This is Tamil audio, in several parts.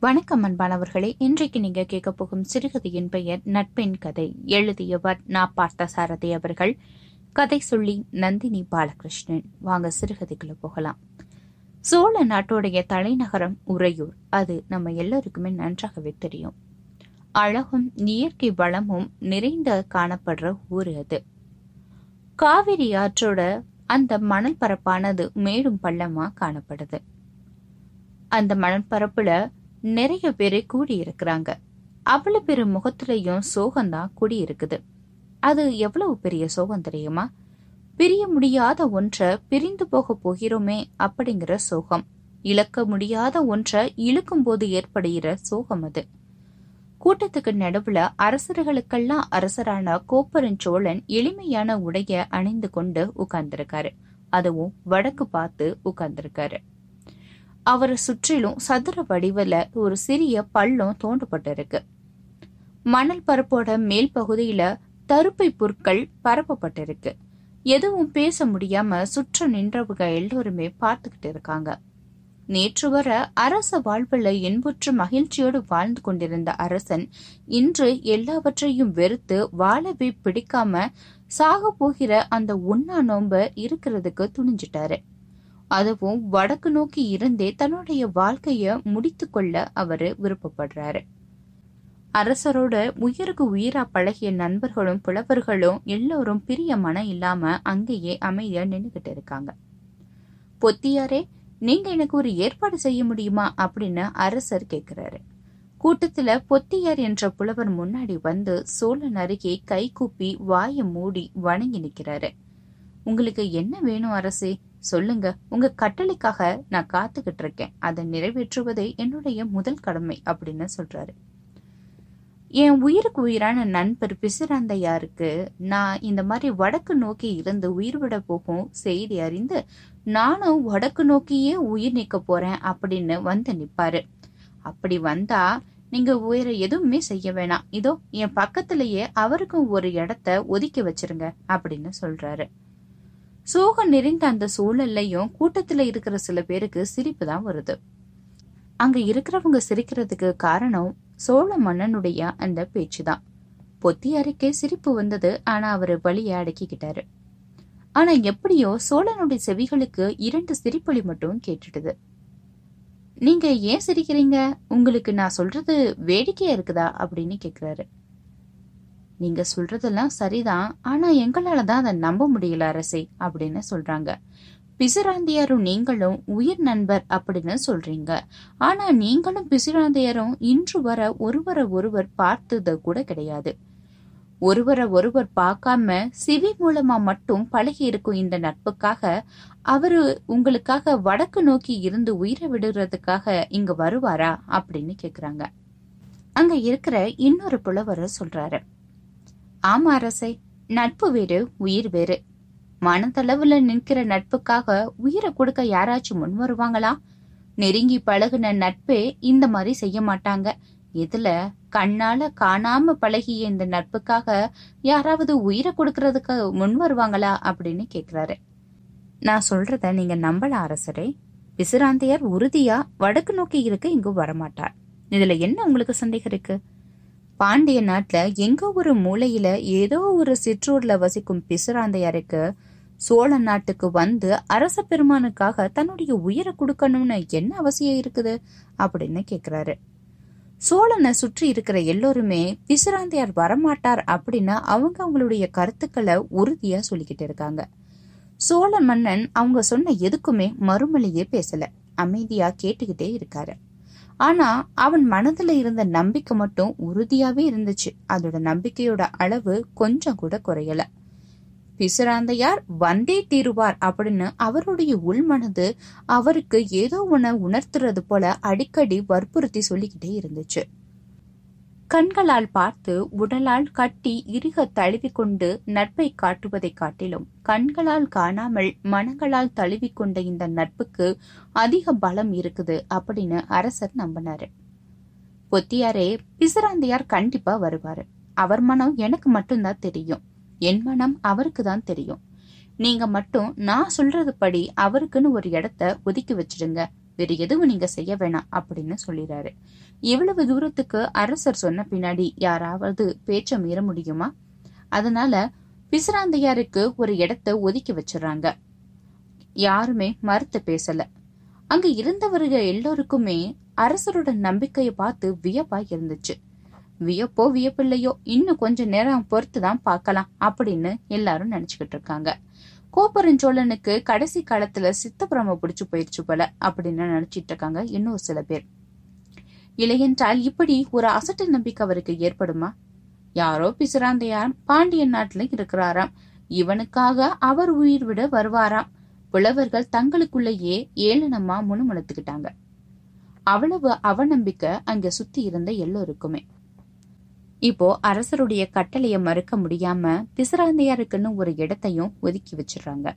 வணக்கம் அன்பானவர்களே இன்றைக்கு நீங்க கேட்க போகும் சிறுகதையின் பெயர் நட்பின் கதை. எழுதியவர் நா. பார்த்த சாரதி அவர்கள். கதை சொல்லி நந்தினி பாலகிருஷ்ணன். வாங்க சிறுகதைக்குள்ள போகலாம். சோழ நாட்டுடைய தலைநகரம் உறையூர். அது நம்ம எல்லோருக்குமே நன்றாகவே தெரியும். அழகும் இயற்கை வளமும் நிறைந்த காணப்படுற ஊர் அது. காவிரி ஆற்றோட அந்த மணல் பரப்பானது மேடும் பள்ளமா காணப்படுது. அந்த மணல் பரப்புல நிறைய பேரு கூடி இருக்கிறாங்க அவ்வளவு பேரு முகத்திலையும் சோகம்தான் கூடி இருக்குது அது எவ்வளவு பெரிய சோகம் தெரியுமா? பிரிய முடியாத ஒன்றை பிரிந்து போக போகிறோமே அப்படிங்கிற சோகம். இழக்க முடியாத ஒன்றை இழுக்கும் போது ஏற்படுகிற சோகம் அது. கூட்டத்துக்கு நடுவுல அரசர்களுக்கெல்லாம் அரசரான கோப்பரஞ்சோழன் எளிமையான உடைய அணிந்து கொண்டு உட்கார்ந்திருக்காரு. அதுவும் வடக்கு பார்த்து உட்கார்ந்திருக்காரு. அவரை சுற்றிலும் சதுர வடிவில் ஒரு சிறிய பள்ளம் தோண்டப்பட்டிருக்கு. மணல் பரப்போட மேல் பகுதியில தருப்பை புற்கள் பரப்பப்பட்டிருக்கு. எதுவும் பேச முடியாம சுற்ற நின்றவங்க எல்லோருமே பார்த்துக்கிட்டு இருக்காங்க. நேற்று வர அரச வாழ்வில் இன்புற்று மகிழ்ச்சியோடு வாழ்ந்து கொண்டிருந்த அரசன் இன்று எல்லாவற்றையும் வெறுத்து வாழவே பிடிக்காம சாக போகிற அந்த உண்ணா நோம்ப இருக்கிறதுக்கு துணிஞ்சிட்டாரு. அதுவும் வடக்கு நோக்கி இருந்தே தன்னுடைய வாழ்க்கைய முடித்து கொள்ள அவரு விருப்பப்படுறாரு. அரசரோட உயிருக்கு உயிரா பழகிய நண்பர்களும் புலவர்களும் எல்லோரும் பிரிய மனம் இல்லாம அங்கேயே அமைதியா நின்றுகிட்டு இருக்காங்க. பொத்தியாரே நீங்க எனக்கு ஒரு ஏற்பாடு செய்ய முடியுமா? அப்படின்னு அரசர் கேக்குறாரு. கூட்டத்துல பொத்தியார் என்ற புலவர் முன்னாடி வந்து சோழன் அருகே கை கூப்பி வாயை மூடி வணங்கி நிக்கிறாரு. உங்களுக்கு என்ன வேணும் அரசே? சொல்லுங்க உங்க கட்டளைக்காக நான் காத்துக்கிட்டு இருக்கேன். அதை நிறைவேற்றுவதே என்னுடைய முதல் கடமை அப்படின்னு சொல்றாரு. என் உயிருக்கு உயிரான நண்பர் பிசிராந்தையாருக்கு நான் இந்த மாதிரி வடக்கு நோக்கி இருந்து உயிர் விட போகும் செய்தி அறிந்து நானும் வடக்கு நோக்கியே உயிர் நீக்க போறேன் அப்படின்னு வந்து நிப்பாரு. அப்படி வந்தா நீங்க உயிரை எதுவுமே செய்ய வேணாம். இதோ என் பக்கத்திலேயே அவருக்கும் ஒரு இடத்த ஒதுக்கி வச்சிருங்க அப்படின்னு சொல்றாரு. சோகம் நிறைந்த அந்த சூழல்லையும் கூட்டத்துல இருக்கிற சில பேருக்கு சிரிப்பு தான் வருது. அங்க இருக்கிறவங்க சிரிக்கிறதுக்கு காரணம் சோழ மன்னனுடைய அந்த பேச்சுதான். அறிக்கை சிரிப்பு வந்தது ஆனா அவரு வழிய அடக்கிக்கிட்டாரு. ஆனா எப்படியோ சோழனுடைய செவிகளுக்கு இரண்டு சிரிப்பொலி மட்டும் கேட்டுடுது நீங்க ஏன் சிரிக்கிறீங்க? உங்களுக்கு நான் சொல்றது வேடிக்கையா இருக்குதா? அப்படின்னு கேக்குறாரு. நீங்க சொல்றதெல்லாம் சரிதான் ஆனா எங்களால தான் அதை நம்ப முடியல அரசே அப்படின்னு சொல்றாங்க. பிசுராந்தையாரும் நீங்களும் உயிர் நண்பர் அப்படின்னு சொல்றீங்க. ஆனா நீங்களும் பிசுராந்தையாரும் இன்று வர ஒருவரை ஒருவர் பார்த்தது கூட கிடையாது. ஒருவரை ஒருவர் பார்க்காம சிவி மூலமா மட்டும் பழகி இருக்கும் இந்த நட்புக்காக அவரு உங்களுக்காக வடக்கு நோக்கி இருந்து உயிரை விடுறதுக்காக இங்க வருவாரா? அப்படின்னு கேக்குறாங்க. அங்க இருக்கிற இன்னொரு புலவர் சொல்றாரு. ஆமா அரசை நட்பு வேறு உயிர் வேறு. மனதளவுல நிற்கிற நட்புக்காக உயிரை கொடுக்க யாராச்சும் முன் வருவாங்களா? நெருங்கி பழகுன நட்பே இந்த மாதிரி செய்ய மாட்டாங்க. இதுல கண்ணால காணாம பழகிய இந்த நட்புக்காக யாராவது உயிரை கொடுக்கறதுக்கு முன் வருவாங்களா அப்படின்னு கேக்குறாரு. நான் சொல்றத நீங்க நம்பல அரசரே. விசிராந்தையார் உறுதியா வடக்கு நோக்கி இருக்க இங்கு வரமாட்டார். இதுல என்ன உங்களுக்கு சந்தேகம் இருக்கு? பாண்டிய நாட்டுல எங்க ஒரு மூலையில ஏதோ ஒரு சிற்றூர்ல வசிக்கும் பிசுராந்தையாருக்கு சோழ நாட்டுக்கு வந்து அரச பெருமானுக்காக தன்னுடைய உயிரை கொடுக்கணும்னு என்ன அவசியம் இருக்குது அப்படின்னு கேக்குறாரு. சோழனை சுற்றி இருக்கிற எல்லோருமே பிசுராந்தையார் வரமாட்டார் அப்படின்னு அவங்க அவங்களுடைய கருத்துக்களை உறுதியா சொல்லிக்கிட்டு இருக்காங்க. சோழ மன்னன் அவங்க சொன்ன எதுக்குமே மறுமொழியே பேசல. அமைதியா கேட்டுக்கிட்டே இருக்காரு. ஆனா அவன் மனதுல இருந்த நம்பிக்கை மட்டும் உறுதியாவே இருந்துச்சு. அதோட நம்பிக்கையோட அளவு கொஞ்சம் கூட குறையல. பிசுராந்தையார் வந்தே தீருவார் அப்படின்னு அவருடைய உள்மனது அவருக்கு ஏதோ ஒன்ன உணர்த்துறது போல அடிக்கடி வற்புறுத்தி சொல்லிக்கிட்டே இருந்துச்சு. கண்களால் பார்த்து உடலால் கட்டி இறுக தழுவிக்கொண்டு நட்பை காட்டுவதைக் காட்டிலும் கண்களால் காணாமல் மனங்களால் தழுவிக்கொண்ட இந்த நட்புக்கு அதிக பலம் இருக்குது அப்படின்னு அரசர் நம்பினாரு. பொத்தியாரே பிசுராந்தையார் கண்டிப்பா வருவாரு. அவர் மனம் எனக்கு மட்டும்தான் தெரியும். என் மனம் அவருக்கு தான் தெரியும். நீங்க மட்டும் நான் சொல்றது படி அவருக்குன்னு ஒரு இடத்த ஒதுக்கி வச்சிடுங்க. வேற எதுவும் நீங்க செய்ய வேணாம் அப்படின்னு சொல்லிடுறாரு இவ்வளவு தூரத்துக்கு அரசர் சொன்ன பின்னாடி யாராவது பேச்ச மீற முடியுமா? அதனால பிசிராந்தையாருக்கு ஒரு இடத்த ஒதுக்கி வச்சிடறாங்க. யாருமே மறுத்து பேசல. அங்க இருந்தவர்கள் எல்லோருக்குமே அரசரோட நம்பிக்கையை பார்த்து வியப்பா இருந்துச்சு. வியப்போ வியப்பில்லையோ இன்னும் கொஞ்ச நேரம் பொறுத்து தான் பார்க்கலாம் அப்படின்னு எல்லாரும் நினைச்சுக்கிட்டு இருக்காங்க. கோப்பரஞ்சோழனுக்கு கடைசி காலத்துல சித்தப்பிரம பிடிச்சு போயிடுச்சு போல அப்படின்னு நினைச்சிட்டு இருக்காங்க இன்னும் சில பேர். இல்லையென்றால் இப்படி ஒரு அசட்டு நம்பிக்கை அவருக்கு ஏற்படுமா? யாரோ பிசுராந்தையார் பாண்டியன் நாட்டுல இருக்கிறாராம். இவனுக்காக அவர் உயிர் விட வருவாராம். புலவர்கள் தங்களுக்குள்ளேயே ஏளனமா முணுமுணுத்துக்கிட்டாங்க. அவ்வளவு அவநம்பிக்கை அங்க சுத்தி இருந்த எல்லோருக்குமே. இப்போ அரசருடைய கட்டளைய மறுக்க முடியாம பிசுராந்தையாருக்குன்னு ஒரு இடத்தையும் ஒதுக்கி வச்சிடுறாங்க.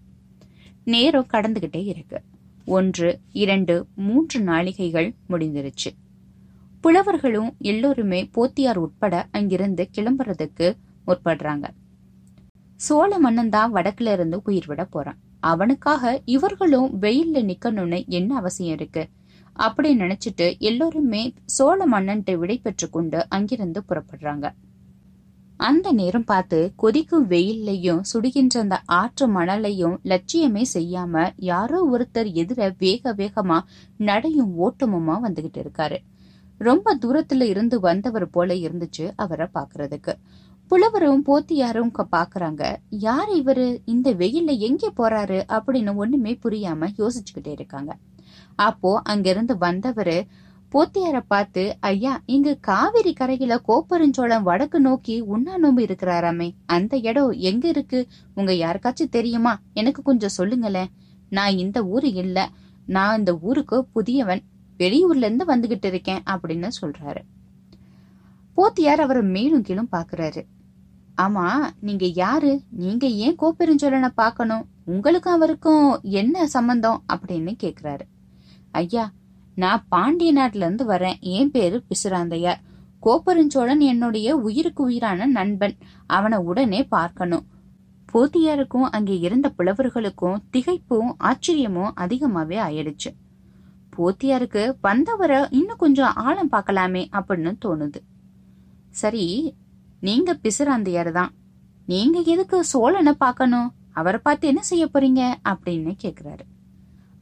நேரம் கடந்துகிட்டே இருக்கு. ஒன்று இரண்டு மூன்று நாளிகைகள் முடிந்துருச்சு. புலவர்களும் எல்லோருமே போத்தியார் உட்பட அங்கிருந்து கிளம்புறதுக்கு முற்படுறாங்க. சோழ மன்னன் தான் வடக்குல இருந்து உயிர் விட போறான். அவனுக்காக இவர்களும் வெயில்ல நிக்கணும்னு என்ன அவசியம் இருக்கு? அப்படி நினைச்சிட்டு எல்லோருமே சோழ மன்னன்ட்டு விடை பெற்று கொண்டு அங்கிருந்து புறப்படுறாங்க. அந்த நேரம் பார்த்து கொதிக்கும் வெயில்லையும் சுடுகின்ற அந்த ஆற்று மணலையும் லட்சியமே செய்யாம யாரோ ஒருத்தர் எதிர வேக வேகமா நடையும் ஓட்டமுமா வந்துகிட்டு இருக்காரு. ரொம்ப தூரத்துல இருந்து வந்தவர் போல இருந்துச்சு அவரை பாக்குறதுக்கு. புலவரும் போத்தியாரும் பாக்குறாங்க யார் இவரு? இந்த வெயில்ல எங்கே போறாரு? அப்படின்னு ஒண்ணுமே புரியாம யோசிச்சுக்கிட்டே இருக்காங்க. அப்போ அங்கிருந்து வந்தவரு போத்தியார பார்த்து ஐயா இங்க காவிரி கரையில கோப்பரஞ்சோளம் வடக்கு நோக்கி உண்ணா நோம்பு இருக்கிறாராமே அந்த இடம் எங்க இருக்கு? உங்க யாருக்காச்சும் தெரியுமா? எனக்கு கொஞ்சம் சொல்லுங்களேன். நான் இந்த ஊரு இல்ல. நான் இந்த ஊருக்கு புதியவன். வெளியூர்ல இருந்து வந்துகிட்டு இருக்கேன் அப்படின்னு சொல்றாரு. போத்தியார் அவரை மேலும் கீழும் பாக்குறாரு ஆமா நீங்க யாரு? நீங்க ஏன் கோப்பெருஞ்சோழனை பார்க்கணும்? உங்களுக்கும் அவருக்கும் என்ன சம்பந்தம்? அப்படின்னு கேக்குறாரு. ஐயா நான் பாண்டிய நாட்டுல இருந்து வரேன். என் பேரு பிசுராந்தையார். கோப்பெருஞ்சோழன் என்னுடைய உயிருக்கு உயிரான நண்பன். அவனை உடனே பார்க்கணும். போத்தியாருக்கும் அங்கே இருந்த புலவர்களுக்கும் திகைப்பும் ஆச்சரியமும் அதிகமாவே ஆயிடுச்சு. போத்தியாருக்கு வந்தவரை இன்னும் கொஞ்சம் ஆழம் பார்க்கலாமே அப்படின்னு தோணுது. சரி நீங்க பிசுராந்தையார் தான் நீங்க எதுக்கு சோழனை பார்க்கணும்? அவரை பார்த்து என்ன செய்ய போறீங்க? அப்படின்னு கேக்குறாரு.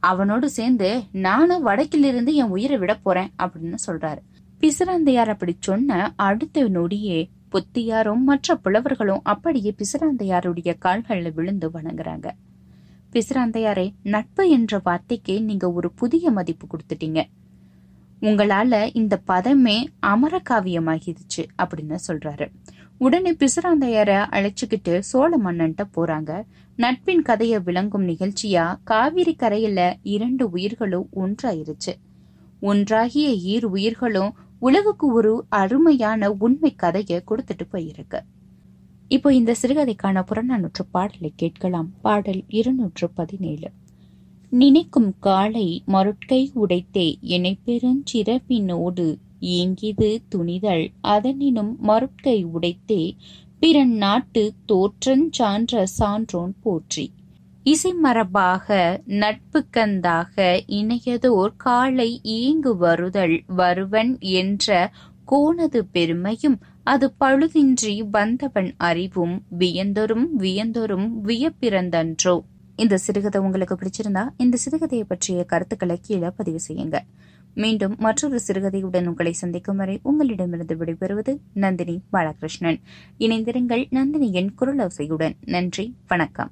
அவனோடு சேர்ந்து நானும் வடக்கிலிருந்து என் உயிரை விட போறேன் அப்படின்னு சொல்றாரு. பிசுராந்தையார் அப்படி சொன்ன அடுத்த நொடியே புத்தியாரும் மற்ற புலவர்களும் அப்படியே பிசுராந்தையாருடைய கால்களில் விழுந்து வணங்குறாங்க. பிசுராந்தையாரே நட்பு என்ற வார்த்தைக்கு நீங்க ஒரு புதிய மதிப்பு கொடுத்துட்டீங்க. உங்களால இந்த பதமே அமரகாவியமாகிடுச்சு அப்படின்னு சொல்றாரு. உடனே பிசுராந்தையரை அழைச்சுக்கிட்டு சோழ மன்னன்ட்ட போறாங்க. நட்பின் கதைய விளங்கும் நிகழ்ச்சியா? காவிரி கரையில இரண்டு உயிர்களும் ஒன்றாயிருச்சு. ஒன்றாகிய ஈர் உயிர்களும் உலகுக்கு ஒரு அருமையான உண்மை கதைய கொடுத்துட்டு போயிருக்கு. இப்போ இந்த சிறுகதைக்கான புறநானூற்று பாடலை கேட்கலாம். பாடல் இருநூற்று பதினேழு. நினைக்கும் காலை மருட்கை உடைத்தே என்னை பெருஞ்சிறப்பினோடு ஏங்கிது துணிதல் அதனினும் மருட்கை உடைத்தே பிறன் நாட்டு தோற்றஞ் சான்ற சான்றோன் போற்றி. இசைமரபாக நட்புக்கந்தாக இணையதோர் காலை ஈங்கு வருதல் வருவன் என்ற கோணது பெருமையும் அது பழுதின்றி வந்தவன் அறிவும் வியந்தொரும் வியந்தொரும் வியப்பிறந்தன்றோ. இந்த சிறுகதை உங்களுக்கு பிடிச்சிருந்தா இந்த சிறுகதையை பற்றிய கருத்துக்களை கீழே பதிவு செய்யுங்க. மீண்டும் மற்றொரு சிறுகதையுடன் உங்களை சந்திக்கும் வரை உங்களிடமிருந்து விடைபெறுவது நந்தினி பாலகிருஷ்ணன். இணைந்திருங்கள் நந்தினியின் குரலோசையுடன். நன்றி வணக்கம்.